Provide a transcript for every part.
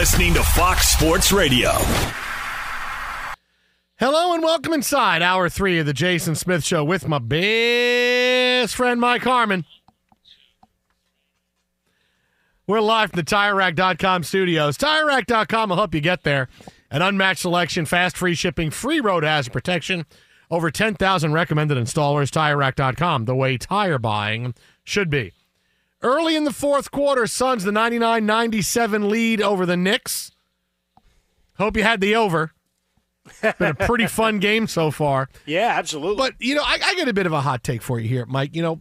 Listening to Fox Sports Radio. Hello and welcome inside hour three of the Jason Smith Show with my best friend Mike Harmon. We're live from the TireRack.com studios. TireRack.com will help you get there. An unmatched selection, fast free shipping, free road hazard protection. Over 10,000 recommended installers. TireRack.com, the way tire buying should be. Early in the fourth quarter, Suns the 99 97 lead over the Knicks. Hope you had the over. Been a pretty fun game so far. Yeah, absolutely. But you know, I, I get a bit of a hot take for you here, Mike. You know,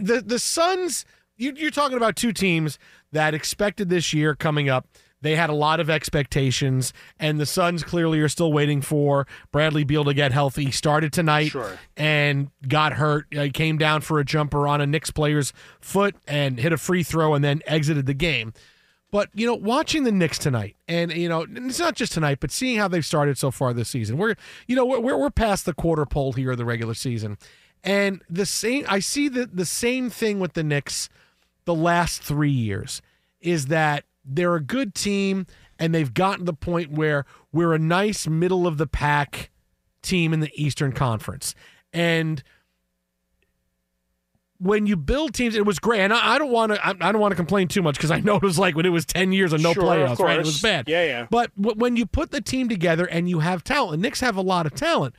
the the Suns. You, you're talking about two teams that expected this year coming up. They had a lot of expectations, and the Suns clearly are still waiting for Bradley Beal to get healthy. He started tonight Sure. and got hurt. He came down for a jumper on a Knicks player's foot and hit a free throw, and then exited the game. But you know, watching the Knicks tonight, and you know, it's not just tonight, but seeing how they've started so far this season. We're you know we're we're past the quarter pole here of the regular season, and the same I see the the same thing with the Knicks the last three years is that they're a good team and they've gotten to the point where we're a nice middle of the pack team in the Eastern Conference, and when you build teams, it was great. And I, I don't want to. I, I don't want to complain too much because I know it was like when it was ten years of no Sure, of playoffs, right? It was bad. Yeah, yeah. But w- when you put the team together and you have talent, and Knicks have a lot of talent.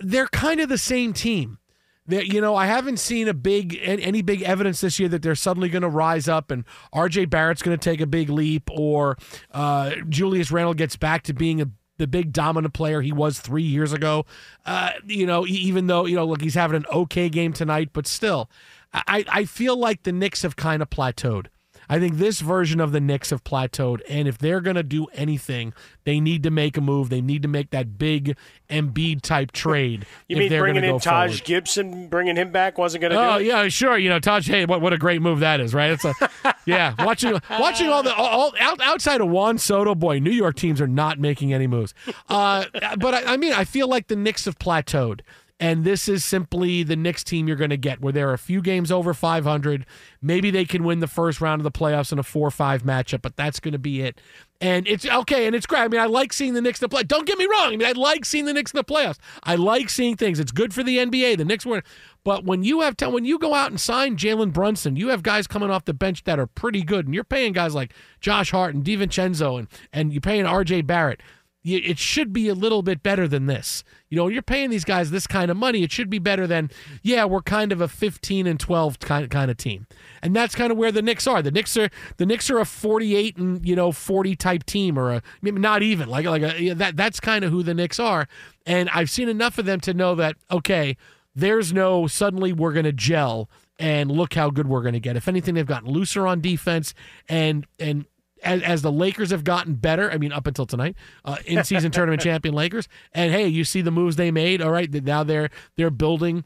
They're kind of the same team. That you know, I haven't seen a big any big evidence this year that they're suddenly going to rise up and R.J. Barrett's going to take a big leap, or uh, Julius Randle gets back to being a the big dominant player he was three years ago. Uh, you know, even though you know, look, he's having an okay game tonight, but still, I I feel like the Knicks have kind of plateaued. I think this version of the Knicks have plateaued, and if they're going to do anything, they need to make a move. They need to make that big Embiid type trade. You mean bringing in Taj forward. Gibson, bringing him back wasn't going to Oh do it? yeah, sure. You know, Taj. Hey, what, what a great move that is, right? It's a yeah. Watching watching all the all, out, outside of Juan Soto, boy, New York teams are not making any moves. Uh, but I, I mean, I feel like the Knicks have plateaued. And this is simply the Knicks team you're going to get, where they're a few games over 500. Maybe they can win the first round of the playoffs in a 4 5 matchup, but that's going to be it. And it's okay, and it's great. I mean, I like seeing the Knicks in the play. Don't get me wrong. I mean, I like seeing the Knicks in the playoffs. I like seeing things. It's good for the NBA. The Knicks were, but when you have when you go out and sign Jalen Brunson, you have guys coming off the bench that are pretty good, and you're paying guys like Josh Hart and DiVincenzo, and and you're paying R.J. Barrett. It should be a little bit better than this. You know, you're paying these guys this kind of money. It should be better than, yeah, we're kind of a 15 and 12 kind kind of team, and that's kind of where the Knicks are. The Knicks are the Knicks are a 48 and you know 40 type team, or a not even like like a that. That's kind of who the Knicks are, and I've seen enough of them to know that okay, there's no suddenly we're going to gel and look how good we're going to get. If anything, they've gotten looser on defense and and as, as the Lakers have gotten better, I mean, up until tonight, uh, in season tournament champion Lakers, and hey, you see the moves they made. All right, now they're they're building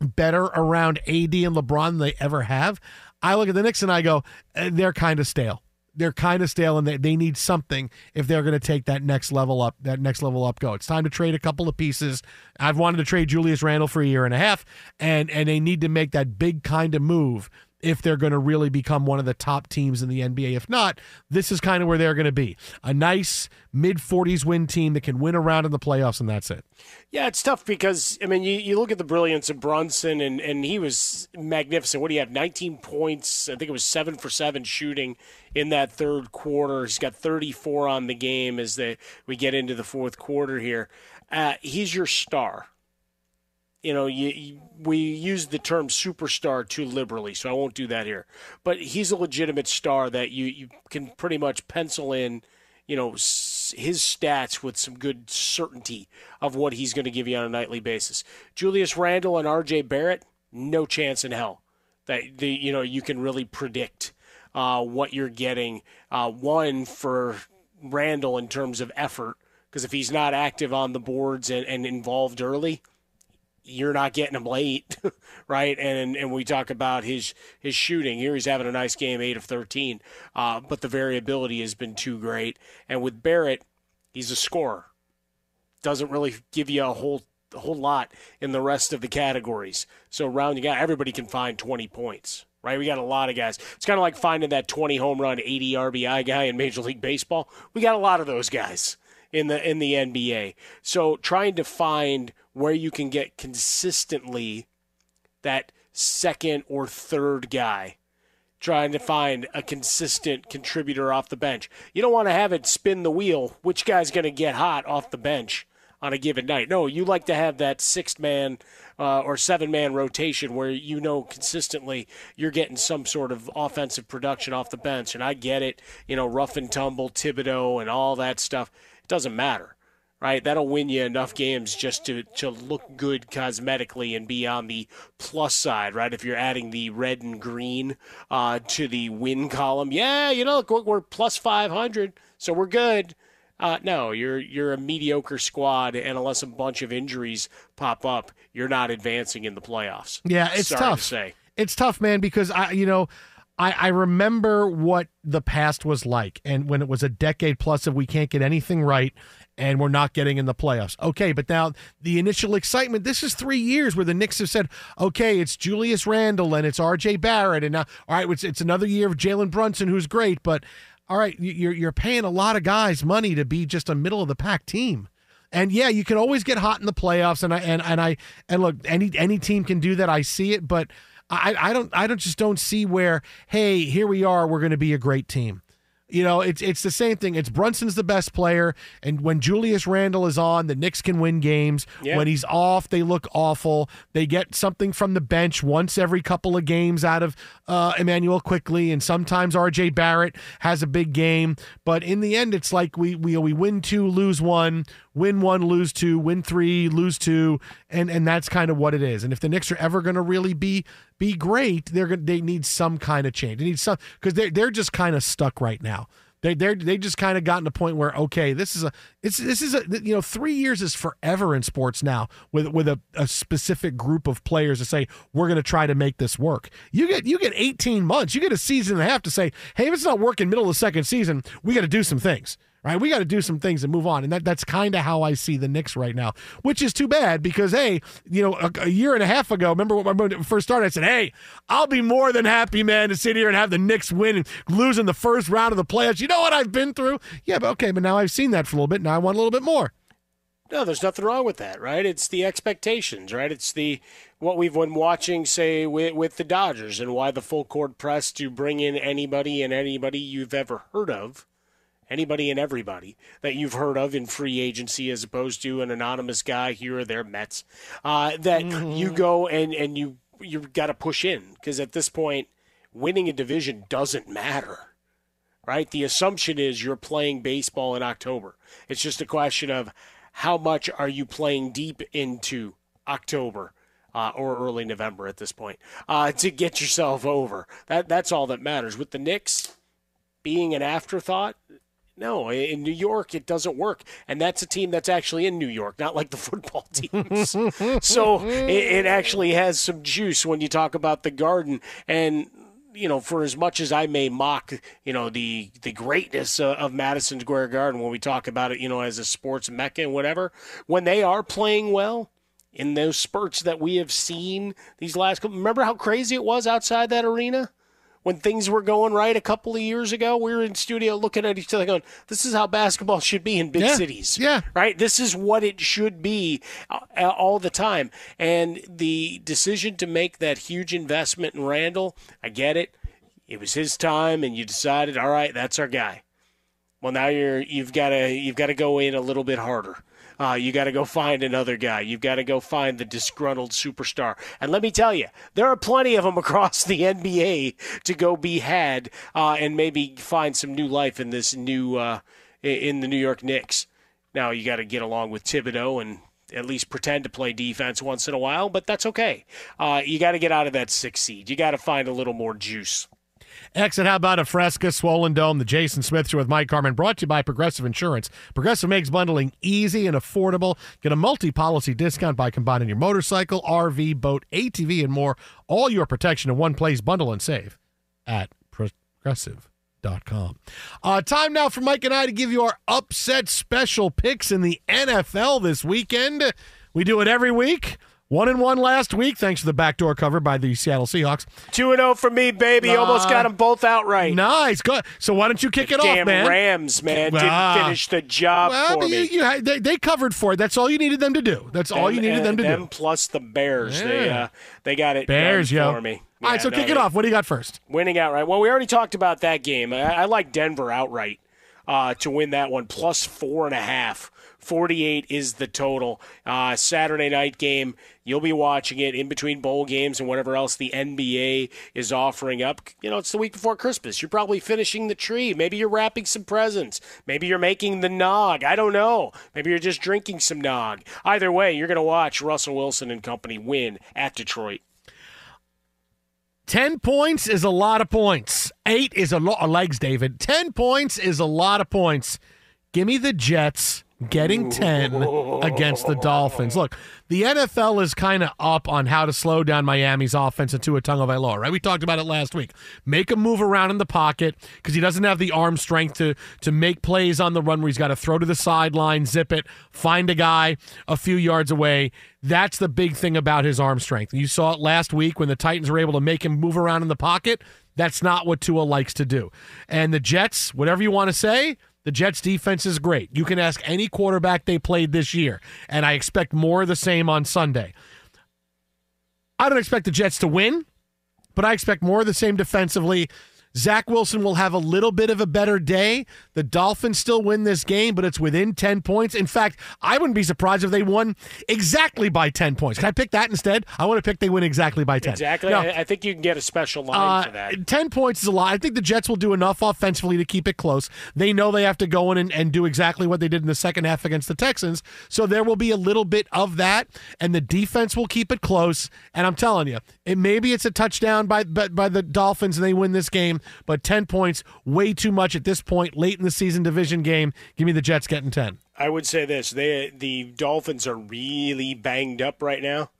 better around AD and LeBron than they ever have. I look at the Knicks and I go, eh, they're kind of stale. They're kind of stale, and they, they need something if they're going to take that next level up. That next level up go. It's time to trade a couple of pieces. I've wanted to trade Julius Randle for a year and a half, and and they need to make that big kind of move if they're going to really become one of the top teams in the NBA. If not, this is kind of where they're going to be a nice mid 40s win team that can win around in the playoffs, and that's it. Yeah, it's tough because, I mean, you, you look at the brilliance of Brunson, and, and he was magnificent. What do you have? 19 points. I think it was 7 for 7 shooting in that third quarter. He's got 34 on the game as the, we get into the fourth quarter here. Uh, he's your star you know, you, you, we use the term superstar too liberally, so I won't do that here. But he's a legitimate star that you, you can pretty much pencil in, you know, his stats with some good certainty of what he's going to give you on a nightly basis. Julius Randle and R.J. Barrett, no chance in hell that the you know you can really predict uh, what you're getting. Uh, one for Randle in terms of effort, because if he's not active on the boards and, and involved early you're not getting him late, right? And and we talk about his his shooting here. He's having a nice game, eight of thirteen, uh, but the variability has been too great. And with Barrett, he's a scorer. Doesn't really give you a whole a whole lot in the rest of the categories. So rounding out, everybody can find twenty points. Right, we got a lot of guys. It's kind of like finding that 20 home run, 80 RBI guy in Major League Baseball. We got a lot of those guys in the in the NBA. So trying to find where you can get consistently that second or third guy trying to find a consistent contributor off the bench. You don't want to have it spin the wheel. Which guy's going to get hot off the bench on a given night? No, you like to have that sixth man uh, or seven man rotation where you know consistently you're getting some sort of offensive production off the bench. And I get it, you know, rough and tumble, Thibodeau, and all that stuff. It doesn't matter right? That'll win you enough games just to, to look good cosmetically and be on the plus side, right? If you're adding the red and green uh, to the win column, yeah, you know, look, we're plus 500, so we're good. Uh, no, you're you're a mediocre squad, and unless a bunch of injuries pop up, you're not advancing in the playoffs. Yeah, it's Sorry tough. To say. It's tough, man, because I, you know, I, I remember what the past was like, and when it was a decade plus of we can't get anything right, and we're not getting in the playoffs. Okay, but now the initial excitement, this is three years where the Knicks have said, okay, it's Julius Randle and it's RJ Barrett. And now, all right, it's, it's another year of Jalen Brunson, who's great, but all right, you're, you're paying a lot of guys money to be just a middle of the pack team. And yeah, you can always get hot in the playoffs, and I and, and I and look, any any team can do that. I see it, but I, I don't I don't just don't see where hey here we are we're going to be a great team. You know, it's it's the same thing. It's Brunson's the best player, and when Julius Randle is on, the Knicks can win games. Yeah. When he's off, they look awful. They get something from the bench once every couple of games out of uh, Immanuel Quickley, and sometimes R.J. Barrett has a big game. But in the end, it's like we we we win two, lose one, win one, lose two, win three, lose two, and and that's kind of what it is. And if the Knicks are ever going to really be be great, they're gonna, they need some kind of change. They need some because they they're just kind of stuck right now. They they they just kind of gotten to a point where okay, this is a it's this is a you know three years is forever in sports now with with a, a specific group of players to say we're going to try to make this work. You get you get eighteen months, you get a season and a half to say hey, if it's not working middle of the second season, we got to do some things right? We got to do some things and move on. And that, that's kind of how I see the Knicks right now, which is too bad because, hey, you know, a, a year and a half ago, remember when I first started, I said, hey, I'll be more than happy, man, to sit here and have the Knicks win and lose in the first round of the playoffs. You know what I've been through? Yeah, but okay, but now I've seen that for a little bit. Now I want a little bit more. No, there's nothing wrong with that, right? It's the expectations, right? It's the what we've been watching, say, with, with the Dodgers and why the full court press to bring in anybody and anybody you've ever heard of anybody and everybody that you've heard of in free agency as opposed to an anonymous guy here or there Mets uh, that mm-hmm. you go and and you you've got to push in because at this point winning a division doesn't matter right? The assumption is you're playing baseball in October. It's just a question of how much are you playing deep into October uh, or early November at this point uh, to get yourself over. That that's all that matters. With the Knicks being an afterthought. No, in New York it doesn't work, and that's a team that's actually in New York, not like the football teams. so it, it actually has some juice when you talk about the Garden, and you know, for as much as I may mock, you know, the the greatness uh, of Madison Square Garden when we talk about it, you know, as a sports mecca and whatever, when they are playing well in those spurts that we have seen these last couple, remember how crazy it was outside that arena? When things were going right a couple of years ago, we were in studio looking at each other going, this is how basketball should be in big Yeah. cities. Yeah. Right? This is what it should be uh, all the time. And the decision to make that huge investment in Randle, I get it. It was his time and you decided, all right, that's our guy. Well, now you're you've got to you've got to go in a little bit harder. Uh, you got to go find another guy. You've got to go find the disgruntled superstar. And let me tell you, there are plenty of them across the NBA to go be had uh, and maybe find some new life in this new uh, in the New York Knicks. Now you got to get along with Thibodeau and at least pretend to play defense once in a while, but that's okay. Uh, you got to get out of that six seed. You got to find a little more juice. Exit, how about a Fresca, Swollen Dome, the Jason Smith Show with Mike Harmon, brought to you by Progressive Insurance. Progressive makes bundling easy and affordable. Get a multi policy discount by combining your motorcycle, RV, boat, ATV, and more. All your protection in one place. Bundle and save at progressive.com. Uh, time now for Mike and I to give you our upset special picks in the NFL this weekend. We do it every week. One and one last week, thanks to the backdoor cover by the Seattle Seahawks. 2 and 0 for me, baby. Almost got them both outright. Nice, good. So why don't you kick it Damn off, man? Rams, man, didn't Ah. finish the job Well, for you, me. you they, they covered for it. That's all you needed them to do. That's all you needed them to them do. plus the Bears. They uh, they got it Bears, done yo. for me. all right, so no, kick it off. What do you got first? Winning outright. Well, we already talked about that game. I, I like Denver outright uh, to win that one, plus four and a half. 48 is the total. Uh, Saturday night game. You'll be watching it in between bowl games and whatever else the NBA is offering up. You know, it's the week before Christmas. You're probably finishing the tree. Maybe you're wrapping some presents. Maybe you're making the nog. I don't know. Maybe you're just drinking some nog. Either way, you're going to watch Russell Wilson and company win at Detroit. 10 points is a lot of points. Eight is a lot of oh, legs, David. 10 points is a lot of points. Give me the Jets getting 10 against the Dolphins. Look, the NFL is kind of up on how to slow down Miami's offense into a Tagovailoa, right? We talked about it last week. Make him move around in the pocket because he doesn't have the arm strength to, to make plays on the run where he's got to throw to the sideline, zip it, find a guy a few yards away. That's the big thing about his arm strength. You saw it last week when the Titans were able to make him move around in the pocket. That's not what Tua likes to do. And the Jets, whatever you want to say, the Jets defense is great. You can ask any quarterback they played this year, and I expect more of the same on Sunday. I don't expect the Jets to win, but I expect more of the same defensively. Zach Wilson will have a little bit of a better day. The Dolphins still win this game, but it's within 10 points. In fact, I wouldn't be surprised if they won exactly by 10 points. Can I pick that instead? I want to pick they win exactly by 10. Exactly. No, I, I think you can get a special line uh, for that. 10 points is a lot. I think the Jets will do enough offensively to keep it close. They know they have to go in and, and do exactly what they did in the second half against the Texans. So there will be a little bit of that, and the defense will keep it close. And I'm telling you, it maybe it's a touchdown by, by, by the Dolphins and they win this game, but 10 points, way too much at this point, late in the season division game. Give me the Jets getting 10. I would say this: they the Dolphins are really banged up right now.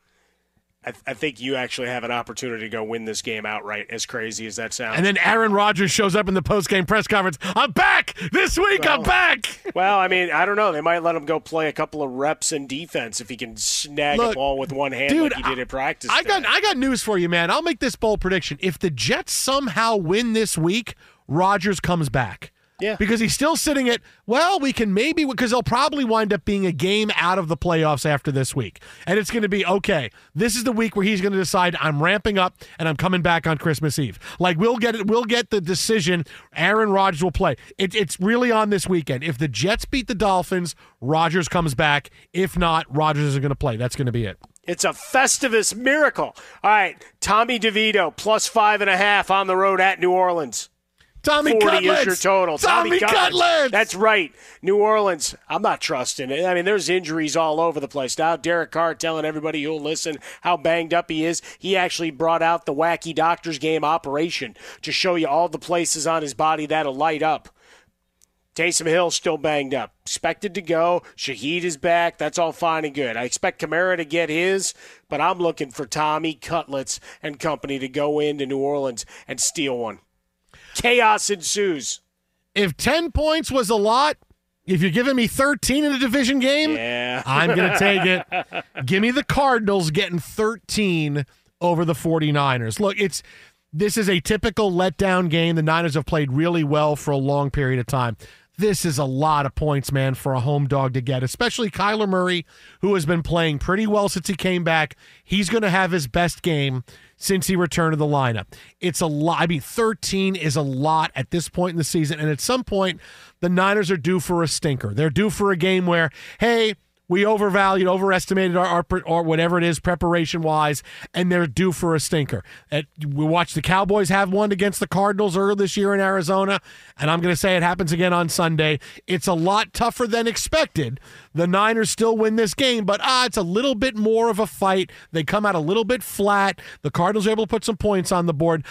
I, I think you actually have an opportunity to go win this game outright. As crazy as that sounds. And then Aaron Rodgers shows up in the post-game press conference. I'm back this week. I'm back. well, I mean, I don't know. They might let him go play a couple of reps in defense if he can snag Look, a ball with one hand dude, like he did at practice. I got. I got news for you, man. I'll make this bold prediction. If the Jets somehow win this week, Rodgers comes back. Yeah. Because he's still sitting at, well, we can maybe, because they'll probably wind up being a game out of the playoffs after this week. And it's going to be, okay, this is the week where he's going to decide I'm ramping up and I'm coming back on Christmas Eve. Like, we'll get it, we'll get the decision. Aaron Rodgers will play. It, it's really on this weekend. If the Jets beat the Dolphins, Rodgers comes back. If not, Rodgers is not going to play. That's going to be it. It's a Festivus miracle. All right, Tommy DeVito plus five and a half on the road at New Orleans. Tommy 40 Cutlets. is your total. Tommy Cutlets. That's right. New Orleans, I'm not trusting it. I mean, there's injuries all over the place. Now, Derek Carr telling everybody who'll listen how banged up he is. He actually brought out the wacky doctor's game operation to show you all the places on his body that'll light up. Taysom Hill still banged up. Expected to go. Shaheed is back. That's all fine and good. I expect Kamara to get his, but I'm looking for Tommy Cutlets and company to go into New Orleans and steal one. Chaos ensues. If 10 points was a lot, if you're giving me 13 in a division game, Yeah. I'm going to take it. Give me the Cardinals getting 13 over the 49ers. Look, it's this is a typical letdown game. The Niners have played really well for a long period of time. This is a lot of points, man, for a home dog to get, especially Kyler Murray, who has been playing pretty well since he came back. He's going to have his best game since he returned to the lineup. It's a lot. I mean, 13 is a lot at this point in the season. And at some point, the Niners are due for a stinker. They're due for a game where, hey, we overvalued, overestimated our, our or whatever it is preparation wise, and they're due for a stinker. We watched the Cowboys have one against the Cardinals earlier this year in Arizona, and I'm going to say it happens again on Sunday. It's a lot tougher than expected. The Niners still win this game, but ah, it's a little bit more of a fight. They come out a little bit flat. The Cardinals are able to put some points on the board.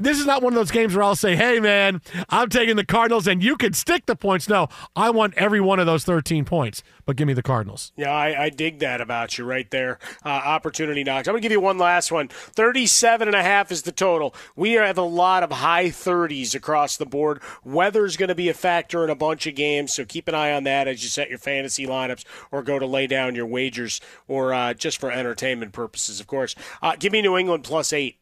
This is not one of those games where I'll say, "Hey, man, I'm taking the Cardinals, and you can stick the points." No, I want every one of those 13 points, but give me the Cardinals. Yeah, I, I dig that about you right there. Uh, opportunity knocks. I'm going to give you one last one. 37 and a half is the total. We have a lot of high 30s across the board. Weather's going to be a factor in a bunch of games, so keep an eye on that as you set your fantasy lineups or go to lay down your wagers or uh, just for entertainment purposes, of course. Uh, give me New England plus eight.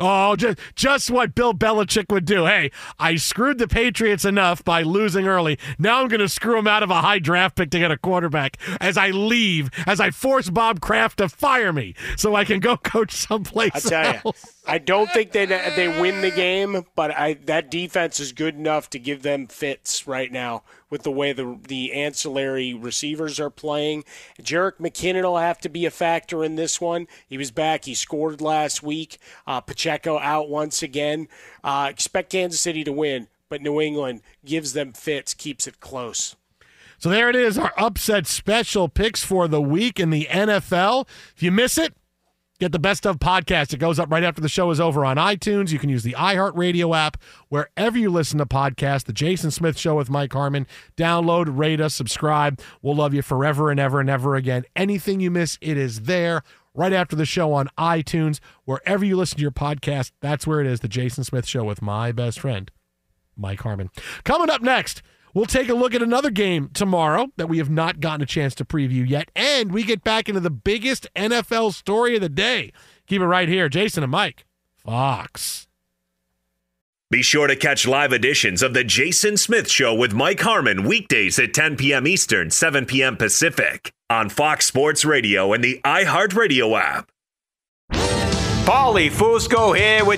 Oh, just just what Bill Belichick would do. Hey, I screwed the Patriots enough by losing early. Now I'm going to screw them out of a high draft pick to get a quarterback as I leave, as I force Bob Kraft to fire me so I can go coach someplace I tell you, else. I don't think they they win the game, but I that defense is good enough to give them fits right now with the way the the ancillary receivers are playing. Jerick McKinnon will have to be a factor in this one. He was back. He scored last week. Uh, Pacheco out once again. Uh, expect Kansas City to win, but New England gives them fits, keeps it close. So there it is, our upset special picks for the week in the NFL. If you miss it, get the best of podcast. It goes up right after the show is over on iTunes. You can use the iHeartRadio app wherever you listen to podcasts. The Jason Smith Show with Mike Harmon. Download, rate us, subscribe. We'll love you forever and ever and ever again. Anything you miss, it is there right after the show on iTunes. Wherever you listen to your podcast, that's where it is. The Jason Smith Show with my best friend, Mike Harmon. Coming up next. We'll take a look at another game tomorrow that we have not gotten a chance to preview yet. And we get back into the biggest NFL story of the day. Keep it right here. Jason and Mike, Fox. Be sure to catch live editions of The Jason Smith Show with Mike Harmon weekdays at 10 p.m. Eastern, 7 p.m. Pacific on Fox Sports Radio and the iHeartRadio app. Paulie Fusco here with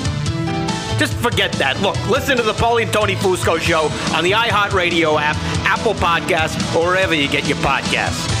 Just forget that. Look, listen to the Paulie and Tony Fusco show on the iHeartRadio app, Apple Podcasts, or wherever you get your podcasts.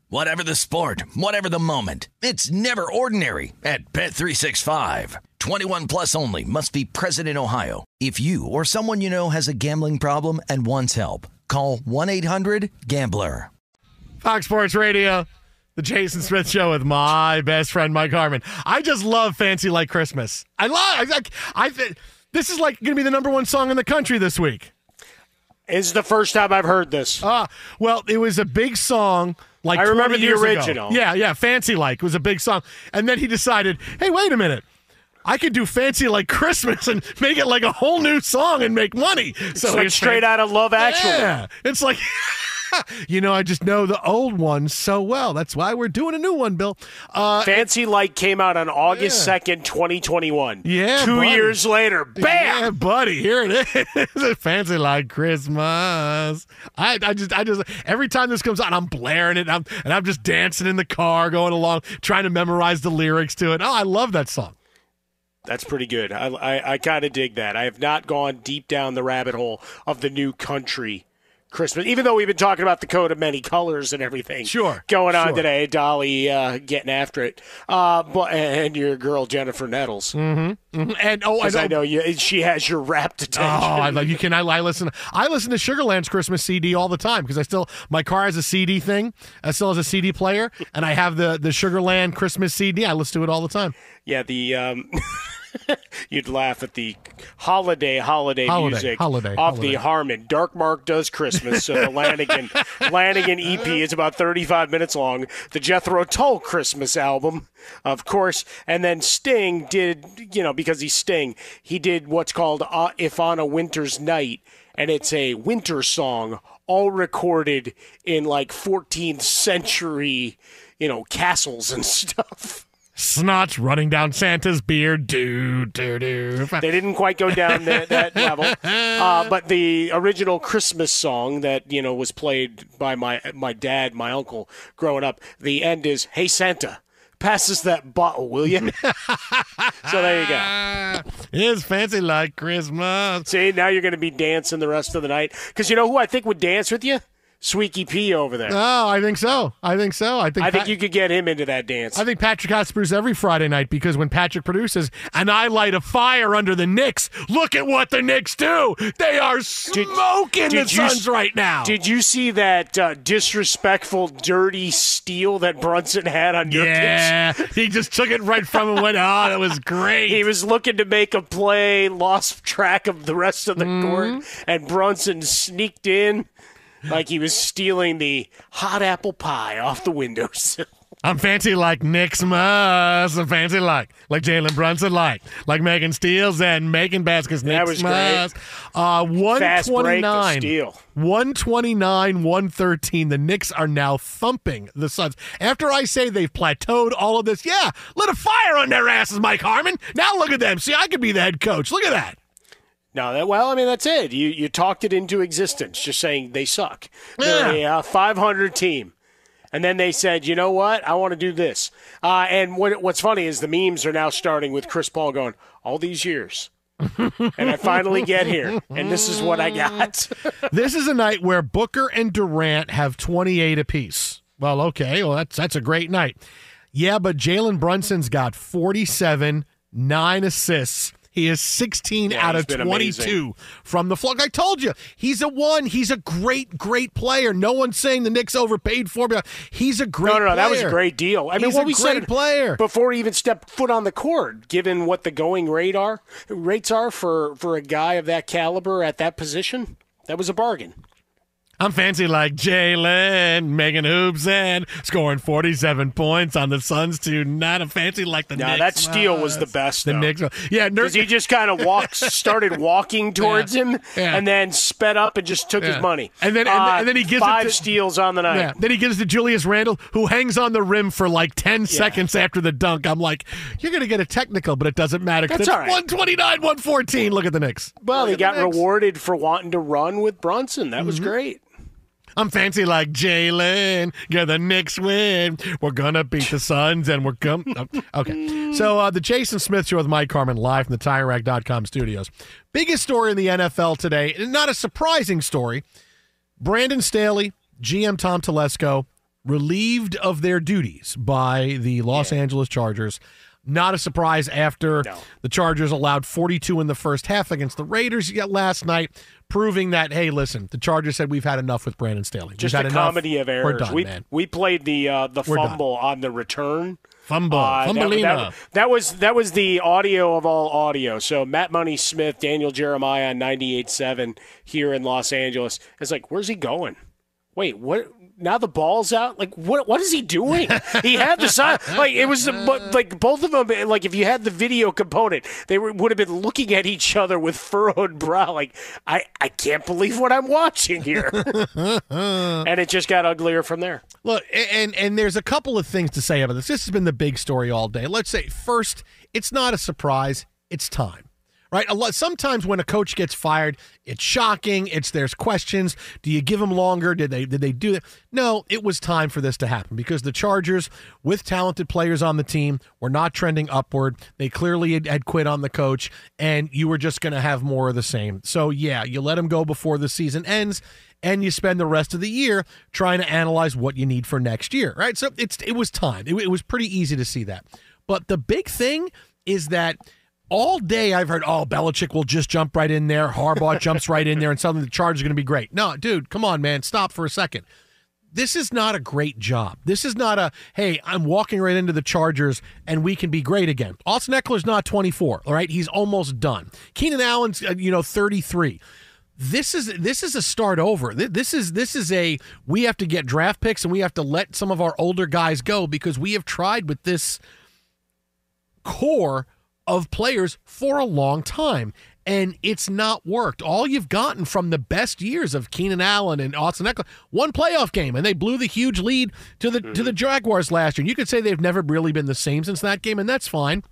Whatever the sport, whatever the moment. It's never ordinary at Bet365. 21 plus only must be present in Ohio. If you or someone you know has a gambling problem and wants help, call 1-800-GAMBLER. Fox Sports Radio, the Jason Smith Show with my best friend Mike Harmon. I just love "Fancy Like Christmas." I love. I, I, I this is like going to be the number one song in the country this week. It's the first time I've heard this. Ah, well, it was a big song. Like I remember the years ago. original. Yeah, yeah, "Fancy Like" was a big song, and then he decided, hey, wait a minute. I could do "Fancy Like Christmas" and make it like a whole new song and make money. It's like it's straight out of Love Actually. Yeah, it's like. you know, I just know the old one so well. That's why we're doing a new one, Bill. Uh, Fancy Light came out on August Yeah. 2nd, 2021. Yeah, Two buddy. years later, bam! Yeah, buddy, here it is. Fancy Light Christmas. I, I just, I just, every time this comes out, I'm blaring it, and I'm, and I'm just dancing in the car, going along, trying to memorize the lyrics to it. Oh, I love that song. That's pretty good. I, I, I kind of dig that. I have not gone deep down the rabbit hole of the new country Christmas, even though we've been talking about the coat of many colors and everything. Sure, going on sure. today. Dolly uh, getting after it, uh, but and your girl Jennifer Nettles. Mm-hmm. mm-hmm. And oh, I know, I know you, she has your rapt attention. Oh. I love you. Can I, I listen? I listen to Sugarland's Christmas CD all the time because I still my car has a CD thing. I still has a CD player, and I have the the Sugarland Christmas CD. I listen to it all the time. Yeah, the um, you'd laugh at the holiday holiday, Holiday, music holiday, off holiday. the Harmon. Dark Mark does Christmas, so the Lanegan Lanegan EP is about thirty five minutes long. The Jethro Tull Christmas album, of course, and then Sting did you know because he's Sting, he did what's called uh, "If on a Winter's Night." And it's a winter song, all recorded in like 14th century, you know, castles and stuff. Snots running down Santa's beard. Do do do. They didn't quite go down that, that level, uh, but the original Christmas song that you know was played by my my dad, my uncle, growing up. The end is, "Hey Santa, pass us that bottle, will you?" so there you go. It's fancy like Christmas. See, now you're going to be dancing the rest of the night because you know who I think would dance with you? Sweeky P over there. Oh, I think so. I think so. I think. I think Pat- you could get him into that dance. I think Patrick Hotspur's every Friday night because when Patrick produces and I light a fire under the Knicks, look at what the Knicks do. They are smoking the did you Suns right now. Did you see that uh, disrespectful, dirty steal that Brunson had on your yeah, he just took it right from him. and Went, oh, that was great. He was looking to make a play, lost track of the rest of the Mm-hmm. court, and Brunson sneaked in like he was stealing the hot apple pie off the windowsill. I'm fancy like Nick Smuss. I'm fancy like like Jalen Brunson like like Megan Steals and Megan baskets. Nick That was Smuss. Uh, one Fast break twenty to nine. 129, 113. The Knicks are now thumping the Suns. After I say they've plateaued all of this, yeah, lit a fire on their asses, Mike Harmon. Now look at them. See, I could be the head coach. Look at that. No, that, well, I mean that's it. You you talked it into existence, just saying they suck. They're a uh, 500 team, and then they said, you know what? I want to do this. Uh, and what what's funny is the memes are now starting with Chris Paul going all these years, and I finally get here, and this is what I got. this is a night where Booker and Durant have 28 apiece. Well, okay, well that's that's a great night. Yeah, but Jalen Brunson's got 47, nine assists. He is 16 Yeah, out of 22 amazing. from the floor. I told you, he's a one. He's a great, great player. No one's saying the Knicks overpaid for him. He's a great No, no, no. That was a great deal. I mean, He's what a we great said player. before he even stepped foot on the court, given what the going rate are rates are for for a guy of that caliber at that position, that was a bargain. I'm fancy like Jalen, making hoops and scoring 47 points on the Suns tonight. I'm fancy like the No, Knicks. that steal was the best. The though. Knicks. Yeah, Because he just kind of walked, started walking towards him, Yeah. and then sped up and just took Yeah. his money. And then- and Uh, then- and then he gives it five to- steals on the night. Yeah. Then he gives to Julius Randle, who hangs on the rim for like 10 seconds after the dunk. I'm like, you're going to get a technical, but it doesn't matter. That's it's all right. 129, 114. Look at the Knicks. Well, he Look at got the rewarded for wanting to run with Brunson. That was Mm-hmm. great. I'm fancy like Jalen. Yeah, the Knicks win. We're gonna beat the Suns, and we're come. Okay, so uh, the Jason Smith Show with Mike Harmon live from the TireRack.com studios. Biggest story in the NFL today. Not a surprising story. Brandon Staley, GM Tom Telesco, relieved of their duties by the Los Angeles Chargers. Not a surprise after the Chargers allowed 42 in the first half against the Raiders yet last night, proving that hey, listen, the Chargers said we've had enough with Brandon Staley. Just a comedy of errors. We're done, we man. we played the uh, the We're done. fumble on the return. Fumble, Uh, that- that, that was that was the audio of all audio. So Matt Money Smith, Daniel Jeremiah on 98.7 here in Los Angeles. It's like, where's he going? Wait, what? Now the ball's out. Like, what? What is he doing? he had the side. Like it was like both of them. Like if you had the video component, they were, would have been looking at each other with furrowed brow. Like I, I can't believe what I'm watching here. and it just got uglier from there. Look, and and there's a couple of things to say about this. This has been the big story all day. Let's say first, it's not a surprise. It's time. Right? A lot, sometimes when a coach gets fired, it's shocking. It's there's questions. Do you give them longer? Did they did they do that? No, it was time for this to happen because the Chargers, with talented players on the team, were not trending upward. They clearly had, had quit on the coach, and you were just going to have more of the same. So yeah, you let him go before the season ends, and you spend the rest of the year trying to analyze what you need for next year. Right? So it's it was time. It, it was pretty easy to see that. But the big thing is that all day I've heard, oh, Belichick will just jump right in there. Harbaugh jumps right in there, and suddenly the Chargers are going to be great. No, dude, come on, man. Stop for a second. This is not a great job. This is not a, hey, I'm walking right into the Chargers and we can be great again. Austin Ekeler's not 24, all right? He's almost done. Keenan Allen's, uh, you know, 33 this is this is a start over. This is this is a we have to get draft picks and we have to let some of our older guys go because we have tried with this core of players for a long time. And it's not worked. All you've gotten from the best years of Keenan Allen and Austin Ekeler, one playoff game, and they blew the huge lead to the to the mm-hmm. Jaguars last year. And you could say they've never really been the same since that game, and that's fine.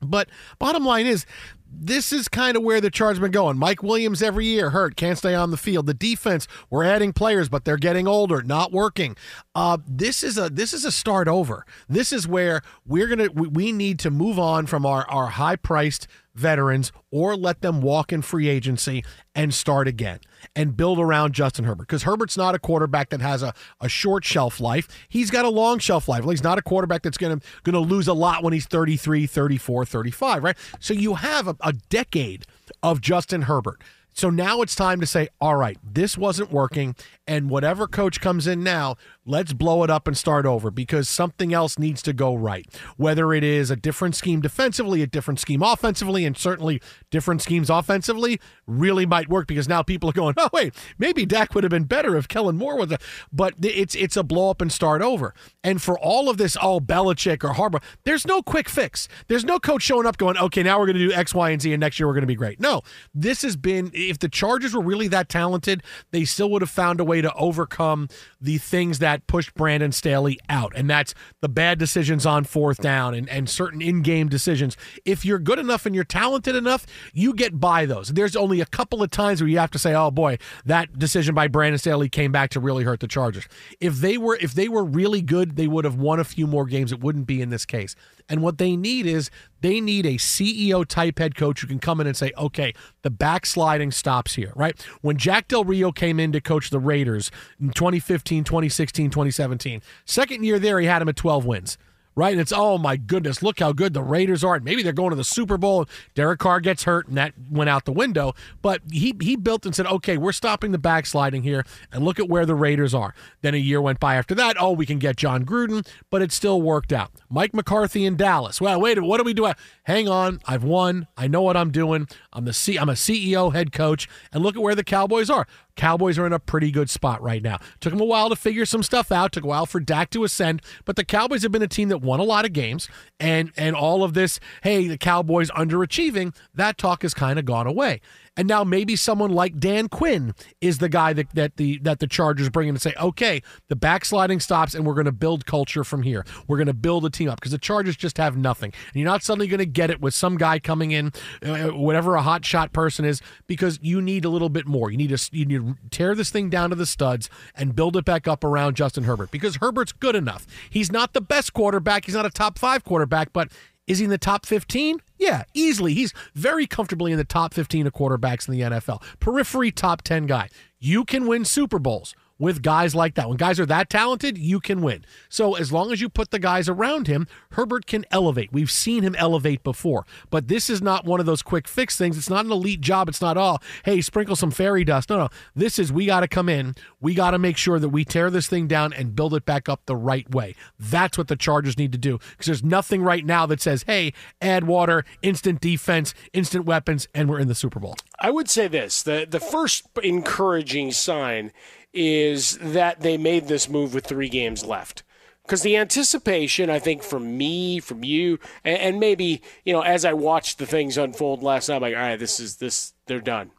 But bottom line is, this is kind of where the charge been going. Mike Williams every year hurt, can't stay on the field. The defense, we're adding players, but they're getting older, not working. Uh, this is a this is a start over. This is where we're gonna we, we need to move on from our our high priced veterans or let them walk in free agency and start again and build around Justin Herbert because Herbert's not a quarterback that has a, a short shelf life. He's got a long shelf life. He's not a quarterback that's going to going to lose a lot when he's 33, 34, 35, right? So you have a, a decade of Justin Herbert. So now it's time to say, all right, this wasn't working. And whatever coach comes in now, let's blow it up and start over because something else needs to go right. Whether it is a different scheme defensively, a different scheme offensively, and certainly different schemes offensively really might work because now people are going, oh, wait, maybe Dak would have been better if Kellen Moore was a. But it's, it's a blow up and start over. And for all of this, oh, Belichick or Harbaugh, there's no quick fix. There's no coach showing up going, okay, now we're going to do X, Y, and Z, and next year we're going to be great. No, this has been, if the Chargers were really that talented, they still would have found a way to overcome the things that pushed Brandon Staley out. And that's the bad decisions on fourth down and, and certain in game decisions. If you're good enough and you're talented enough, you get by those. There's only a couple of times where you have to say, oh boy, that decision by Brandon Staley came back to really hurt the Chargers. If they were if they were really good, they would have won a few more games. It wouldn't be in this case. And what they need is they need a CEO type head coach who can come in and say, okay, the backsliding stops here, right? When Jack Del Rio came in to coach the Raiders in 2015, 2016, 2017, second year there, he had him at 12 wins. Right? And it's oh my goodness, look how good the Raiders are. And maybe they're going to the Super Bowl. Derek Carr gets hurt, and that went out the window. But he he built and said, okay, we're stopping the backsliding here, and look at where the Raiders are. Then a year went by after that. Oh, we can get Jon Gruden, but it still worked out. Mike McCarthy in Dallas. Well, wait, what do we do? Hang on, I've won. I know what I'm doing. I'm the C. I'm a CEO, head coach, and look at where the Cowboys are. Cowboys are in a pretty good spot right now. Took them a while to figure some stuff out. Took a while for Dak to ascend, but the Cowboys have been a team that won a lot of games, and and all of this, hey, the Cowboys underachieving. That talk has kind of gone away. And now maybe someone like Dan Quinn is the guy that, that the that the Chargers bring in and say, okay, the backsliding stops, and we're going to build culture from here. We're going to build a team up because the Chargers just have nothing, and you're not suddenly going to get it with some guy coming in, uh, whatever a hot shot person is, because you need a little bit more. You need to you need to tear this thing down to the studs and build it back up around Justin Herbert because Herbert's good enough. He's not the best quarterback. He's not a top five quarterback, but is he in the top 15? Yeah, easily. He's very comfortably in the top 15 of quarterbacks in the NFL. Periphery top 10 guy. You can win Super Bowls with guys like that. When guys are that talented, you can win. So as long as you put the guys around him, Herbert can elevate. We've seen him elevate before. But this is not one of those quick fix things. It's not an elite job. It's not all, hey, sprinkle some fairy dust. No, no. This is we got to come in. We got to make sure that we tear this thing down and build it back up the right way. That's what the Chargers need to do because there's nothing right now that says, hey, add water, instant defense, instant weapons, and we're in the Super Bowl. I would say this the the first encouraging sign is that they made this move with three games left. Because the anticipation, I think, from me, from you, and, and, maybe you know, as I watched the things unfold last night, I'm like, all right, this is this, they're done.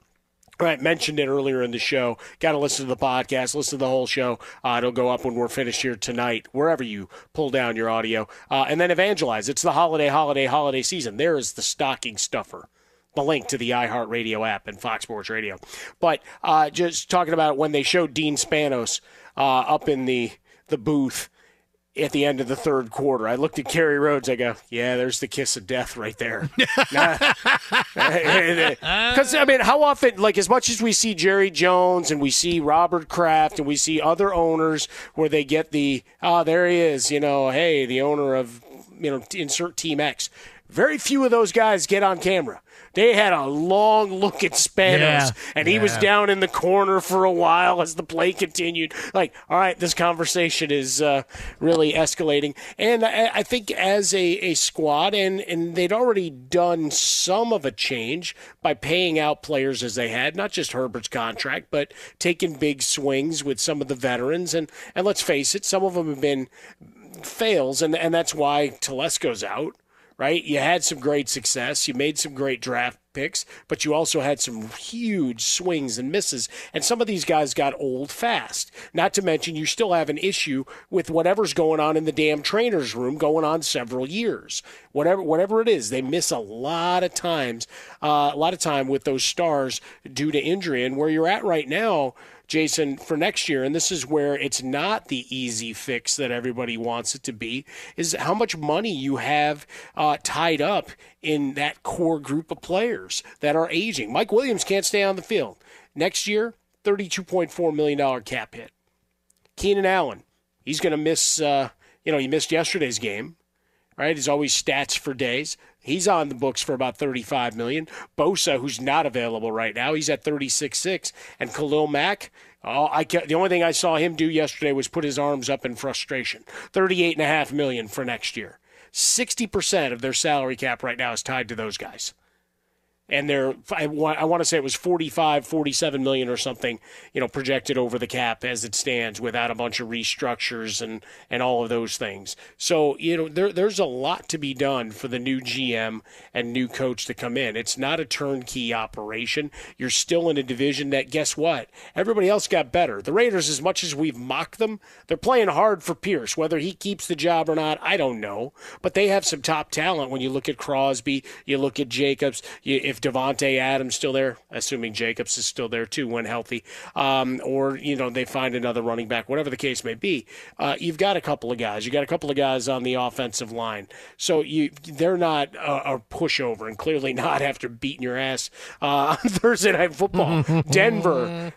All right, mentioned it earlier in the show. Got to listen to the podcast, listen to the whole show. Uh, it'll go up when we're finished here tonight, wherever you pull down your audio, uh, and then evangelize. It's the holiday, holiday, holiday season. There is the stocking stuffer the link to the iHeartRadio app and Fox Sports Radio. But uh, just talking about when they showed Dean Spanos uh, up in the the booth at the end of the third quarter. I looked at Kerry Rhodes. I go, yeah, there's the kiss of death right there. Because I mean, how often, like as much as we see Jerry Jones and we see Robert Kraft and we see other owners where they get the, oh, there he is, you know, hey, the owner of, you know, insert Team X. Very few of those guys get on camera. They had a long look at Spanos, yeah, and he yeah. was down in the corner for a while as the play continued. Like, all right, this conversation is uh, really escalating. And I, I, think as a, a squad, and, and they'd already done some of a change by paying out players as they had, not just Herbert's contract, but taking big swings with some of the veterans. And, and let's face it, some of them have been fails, and, and that's why Telesco's out right? You had some great success. You made some great draft picks, but you also had some huge swings and misses. And some of these guys got old fast. Not to mention, you still have an issue with whatever's going on in the damn trainer's room going on several years. Whatever, whatever it is, they miss a lot of times, uh, a lot of time with those stars due to injury. And where you're at right now, Jason, for next year, and this is where it's not the easy fix that everybody wants it to be, is how much money you have uh, tied up in that core group of players that are aging. Mike Williams can't stay on the field. Next year, $32.4 million cap hit. Keenan Allen, he's going to miss, uh, you know, he missed yesterday's game, right? He's always stats for days. He's on the books for about 35 million. Bosa, who's not available right now, he's at 36.6. And Khalil Mack, oh, I the only thing I saw him do yesterday was put his arms up in frustration. 38.5 million for next year. 60% of their salary cap right now is tied to those guys and they're I want, to say it was 45 47 million or something you know projected over the cap as it stands without a bunch of restructures and and all of those things. So you know there, there's a lot to be done for the new GM and new coach to come in. It's not a turnkey operation. You're still in a division that guess what? Everybody else got better. The Raiders as much as we've mocked them they're playing hard for Pierce. Whether he keeps the job or not I don't know. But they have some top talent when you look at Crosby you look at Jacobs you, if if Davante Adams still there, assuming Jacobs is still there too when healthy, um, or you know they find another running back, whatever the case may be. Uh, you've got a couple of guys. You got a couple of guys on the offensive line, so you they're not a, a pushover, and clearly not after beating your ass uh, on Thursday Night Football. Denver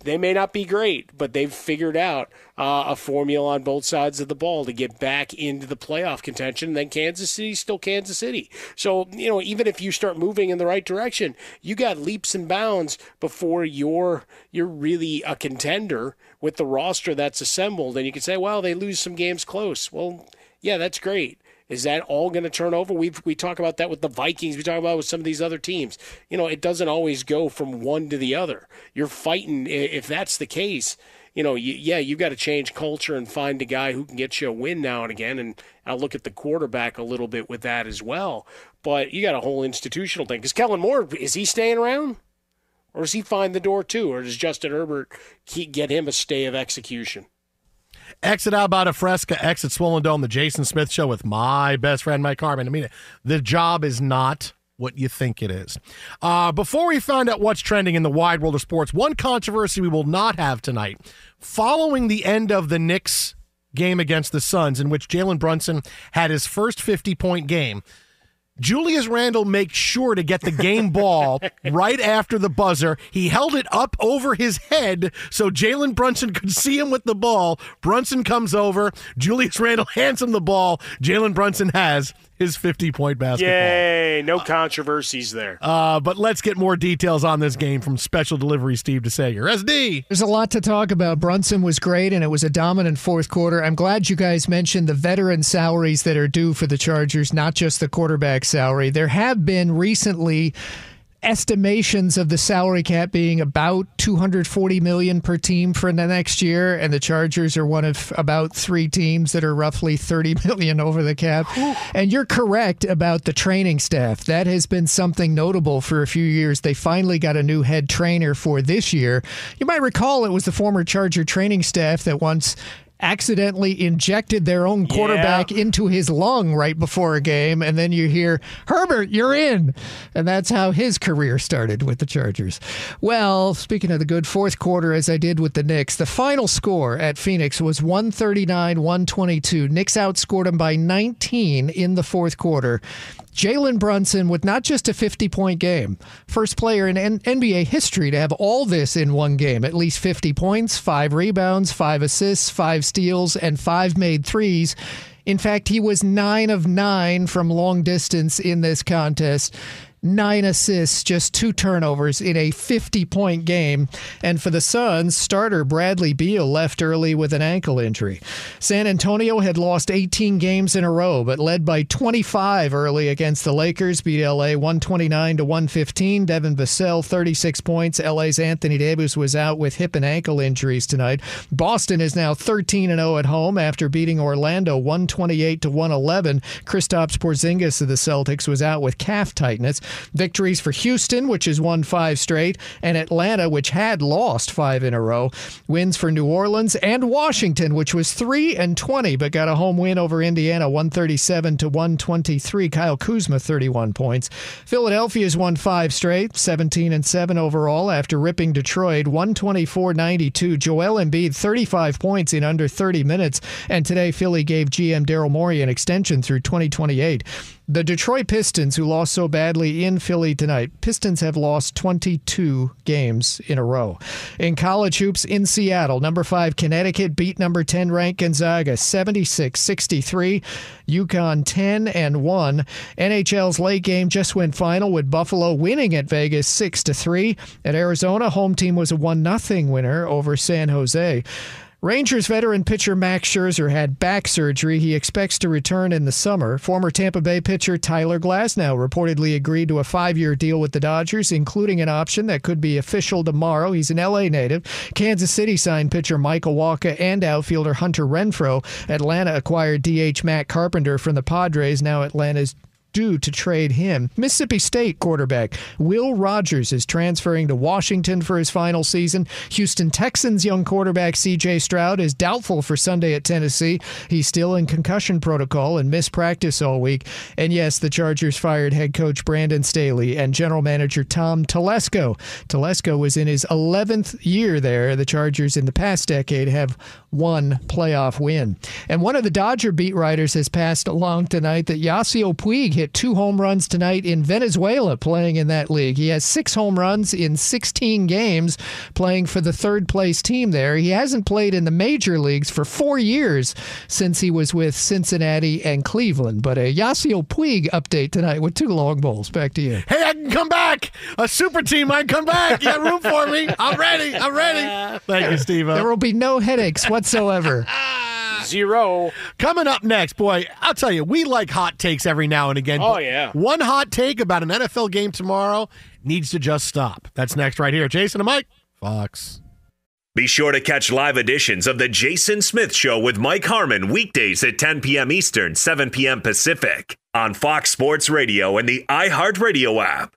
they may not be great, but they've figured out uh, a formula on both sides of the ball to get back into the playoff contention. And then Kansas City's still Kansas City. So, you know, even if you start moving in the right direction, you got leaps and bounds before you're you're really a contender with the roster that's assembled. And you can say, well, they lose some games close. Well, yeah, that's great. Is that all going to turn over? We we talk about that with the Vikings. We talk about with some of these other teams. You know, it doesn't always go from one to the other. You're fighting. If that's the case, you know, you, yeah, you've got to change culture and find a guy who can get you a win now and again. And I'll look at the quarterback a little bit with that as well. But you got a whole institutional thing. Because Kellen Moore, is he staying around? Or does he find the door too? Or does Justin Herbert get him a stay of execution? Exit out about a fresca, exit Swollen Dome, the Jason Smith Show with my best friend Mike Harmon. I mean, the job is not what you think it is. Uh, before we find out what's trending in the wide world of sports, one controversy we will not have tonight. Following the end of the Knicks game against the Suns, in which Jalen Brunson had his first 50 point game, Julius Randle makes sure to get the game ball right after the buzzer. He held it up over his head so Jalen Brunson could see him with the ball. Brunson comes over. Julius Randle hands him the ball. Jalen Brunson has his 50 point basketball. Yay! No controversies there. Uh, but let's get more details on this game from special delivery Steve DeSager. SD. There's a lot to talk about. Brunson was great, and it was a dominant fourth quarter. I'm glad you guys mentioned the veteran salaries that are due for the Chargers, not just the quarterback salary. There have been recently estimations of the salary cap being about 240 million per team for the next year and the Chargers are one of about 3 teams that are roughly 30 million over the cap. And you're correct about the training staff. That has been something notable for a few years. They finally got a new head trainer for this year. You might recall it was the former Charger training staff that once accidentally injected their own quarterback yeah. into his lung right before a game, and then you hear, Herbert, you're in. And that's how his career started with the Chargers. Well, speaking of the good fourth quarter, as I did with the Knicks, the final score at Phoenix was 139 122. Knicks outscored them by 19 in the fourth quarter. Jalen Brunson with not just a 50 point game, first player in N- NBA history to have all this in one game at least 50 points, five rebounds, five assists, five steals, and five made threes. In fact, he was nine of nine from long distance in this contest nine assists, just two turnovers in a 50 point game. And for the Suns, starter Bradley Beal left early with an ankle injury. San Antonio had lost 18 games in a row, but led by 25 early against the Lakers, beat LA 129 to 115. Devin Vassell, 36 points. LA's Anthony Davis was out with hip and ankle injuries tonight. Boston is now 13 and 0 at home after beating Orlando 128 to 111. Kristaps Porzingis of the Celtics was out with calf tightness. Victories for Houston, which has won five straight, and Atlanta, which had lost five in a row. Wins for New Orleans and Washington, which was 3 and 20, but got a home win over Indiana 137 to 123. Kyle Kuzma 31 points. Philadelphia's won five straight, 17 and 7 overall after ripping Detroit 124-92. Joel Embiid 35 points in under 30 minutes, and today Philly gave GM Daryl Morey an extension through 2028. The Detroit Pistons, who lost so badly in Philly tonight, Pistons have lost 22 games in a row. In college hoops in Seattle, number 5 Connecticut beat number 10 ranked Gonzaga 76-63. UConn 10 and 1. NHL's late game just went final with Buffalo winning at Vegas 6 to 3. At Arizona, home team was a 1 0 winner over San Jose. Rangers veteran pitcher Max Scherzer had back surgery. He expects to return in the summer. Former Tampa Bay pitcher Tyler Glasnow reportedly agreed to a five year deal with the Dodgers, including an option that could be official tomorrow. He's an LA native. Kansas City signed pitcher Michael Wacha and outfielder Hunter Renfroe. Atlanta acquired DH Matt Carpenter from the Padres. Now Atlanta's due to trade him. Mississippi State quarterback Will Rogers is transferring to Washington for his final season. Houston Texans young quarterback CJ Stroud is doubtful for Sunday at Tennessee. He's still in concussion protocol and missed practice all week. And yes, the Chargers fired head coach Brandon Staley and general manager Tom Telesco. Telesco was in his 11th year there. The Chargers in the past decade have one playoff win. And one of the Dodger beat writers has passed along tonight that Yasiel Puig hit two home runs tonight in Venezuela playing in that league. He has six home runs in 16 games playing for the third place team there. He hasn't played in the major leagues for four years since he was with Cincinnati and Cleveland. But a Yasiel Puig update tonight with two long bowls. Back to you. Hey, I can come back. A super team might come back. You got room for me. I'm ready. I'm ready. Thank you, Steve. There will be no headaches whatsoever. Zero. Coming up next, boy, I'll tell you, we like hot takes every now and again. Oh, yeah. One hot take about an NFL game tomorrow needs to just stop. That's next right here. Jason and Mike, Fox. Be sure to catch live editions of The Jason Smith Show with Mike Harmon weekdays at 10 p.m. Eastern, 7 p.m. Pacific on Fox Sports Radio and the iHeartRadio app.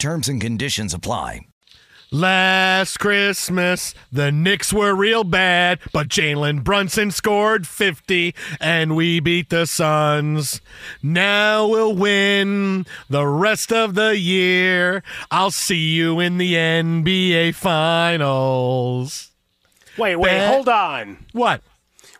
Terms and conditions apply. Last Christmas, the Knicks were real bad, but Jalen Brunson scored 50 and we beat the Suns. Now we'll win the rest of the year. I'll see you in the NBA Finals. Wait, wait, Bet- hold on. What?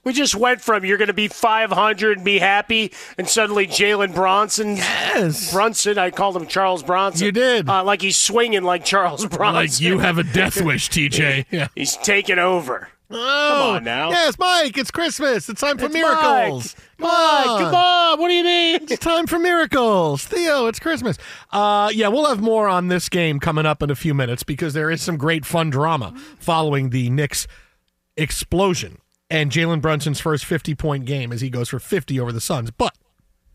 We just went from you're going to be 500 and be happy, and suddenly Jalen Bronson. Yes. Brunson. I called him Charles Bronson. You did. Uh, like he's swinging like Charles Bronson. Like you have a death wish, TJ. Yeah. He's taking over. Oh, Come on now. Yes, Mike, it's Christmas. It's time for It's miracles. Mike. Mike, come on. What do you mean? It's time for miracles. Theo, it's Christmas. Uh, yeah, we'll have more on this game coming up in a few minutes because there is some great fun drama following the Knicks explosion and Jalen Brunson's first 50 point game as he goes for 50 over the Suns. But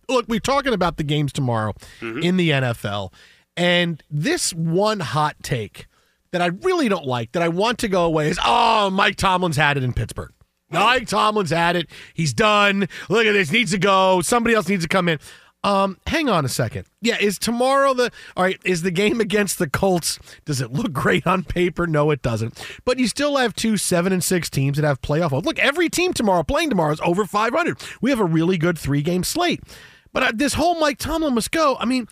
look, we're talking about the games tomorrow mm-hmm. in the NFL. And this one hot take that I really don't like, that I want to go away, is oh, Mike Tomlin's had it in Pittsburgh. Mike Tomlin's had it. He's done. Look at this. Needs to go. Somebody else needs to come in. Um, hang on a second. Yeah, is tomorrow the all right? Is the game against the Colts? Does it look great on paper? No, it doesn't. But you still have two seven and six teams that have playoff. Look, every team tomorrow playing tomorrow is over five hundred. We have a really good three game slate. But this whole Mike Tomlin must go. I mean,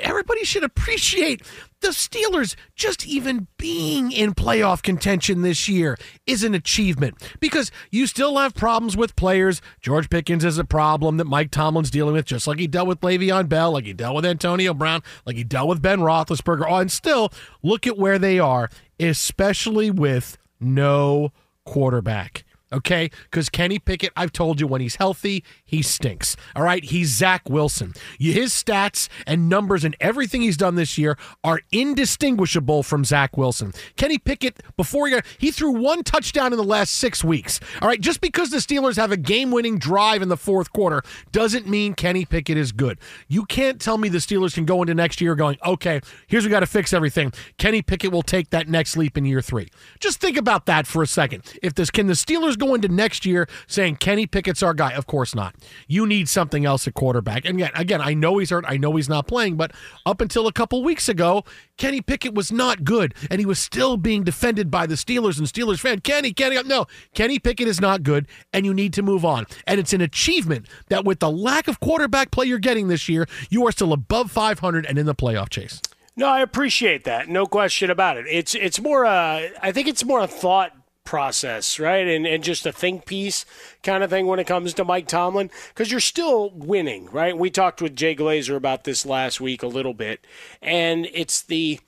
everybody should appreciate the Steelers just even being in playoff contention this year is an achievement because you still have problems with players. George Pickens is a problem that Mike Tomlin's dealing with, just like he dealt with Le'Veon Bell, like he dealt with Antonio Brown, like he dealt with Ben Roethlisberger. Oh, and still, look at where they are, especially with no quarterback. Okay? Because Kenny Pickett, I've told you, when he's healthy, he stinks. All right, he's Zach Wilson. His stats and numbers and everything he's done this year are indistinguishable from Zach Wilson. Kenny Pickett, before he got, he threw one touchdown in the last six weeks. All right, just because the Steelers have a game-winning drive in the fourth quarter doesn't mean Kenny Pickett is good. You can't tell me the Steelers can go into next year going, okay, here's we got to fix everything. Kenny Pickett will take that next leap in year three. Just think about that for a second. If this can the Steelers go into next year saying Kenny Pickett's our guy? Of course not. You need something else at quarterback. And again, again, I know he's hurt. I know he's not playing, but up until a couple weeks ago, Kenny Pickett was not good, and he was still being defended by the Steelers and Steelers fan. Kenny, Kenny, no, Kenny Pickett is not good, and you need to move on. And it's an achievement that with the lack of quarterback play you're getting this year, you are still above 500 and in the playoff chase. No, I appreciate that. No question about it. It's it's more. Uh, I think it's more a thought process, right? And and just a think piece kind of thing when it comes to Mike Tomlin because you're still winning, right? We talked with Jay Glazer about this last week a little bit, and it's the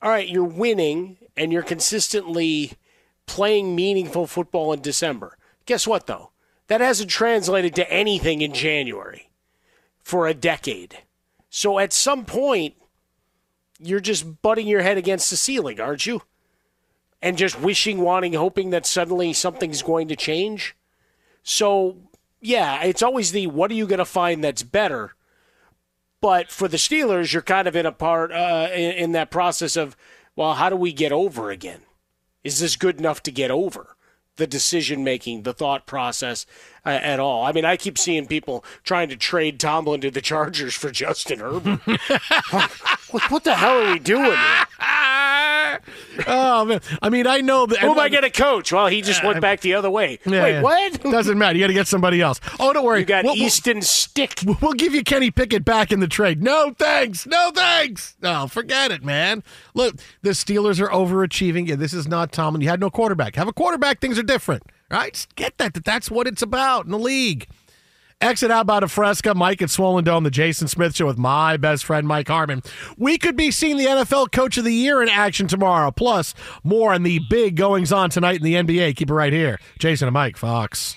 all right. You're winning and you're consistently playing meaningful football in December. Guess what though? That hasn't translated to anything in January for a decade. So at some point you're just butting your head against the ceiling, aren't you? And just wishing, wanting, hoping that suddenly something's going to change. So, yeah, it's always the what are you going to find that's better? But for the Steelers, you're kind of in a part uh, in, in that process of, well, how do we get over again? Is this good enough to get over? the decision making, the thought process uh, at all. I mean, I keep seeing people trying to trade Tomlin to the Chargers for Justin Herbert. what, what, the hell are we doing? oh man! I mean, I know that. Who am I going to coach? Well, he just went uh, back the other way. Yeah, Wait, yeah. what? Doesn't matter. You got to get somebody else. Oh, don't worry. You got we'll, Easton we'll, Stick. We'll give you Kenny Pickett back in the trade. No thanks. No thanks. No, forget it, man. Look, the Steelers are overachieving. Yeah, this is not Tomlin. You had no quarterback. Have a quarterback. Things are different, right? Get that. That that's what it's about in the league. Exit out by a Fresca, Mike at Swollen Dome, the Jason Smith Show with my best friend Mike Harmon. We could be seeing the NFL Coach of the Year in action tomorrow. Plus, more on the big goings on tonight in the NBA. Keep it right here. Jason and Mike, Fox.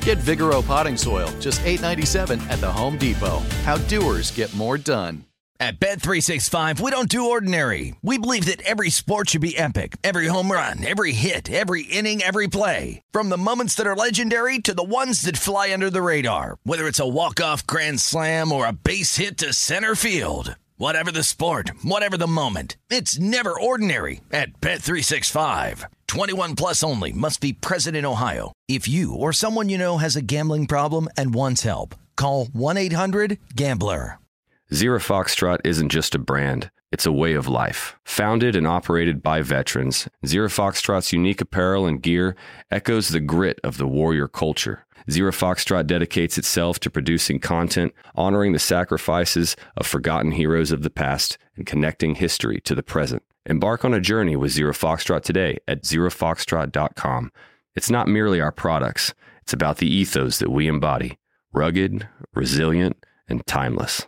Get Vigoro potting soil, just $8.97 at the Home Depot. How doers get more done. At Bet365, we don't do ordinary. We believe that every sport should be epic. Every home run, every hit, every inning, every play. From the moments that are legendary to the ones that fly under the radar. Whether it's a walk-off grand slam or a base hit to center field. Whatever the sport, whatever the moment. It's never ordinary at Bet365. 21 plus only must be present in Ohio. If you or someone you know has a gambling problem and wants help, call 1-800-GAMBLER. Zero Foxtrot isn't just a brand, it's a way of life. Founded and operated by veterans, Zero Foxtrot's unique apparel and gear echoes the grit of the warrior culture. Zero Foxtrot dedicates itself to producing content, honoring the sacrifices of forgotten heroes of the past, and connecting history to the present. Embark on a journey with Zero Foxtrot today at zerofoxtrot.com. It's not merely our products, it's about the ethos that we embody rugged, resilient, and timeless.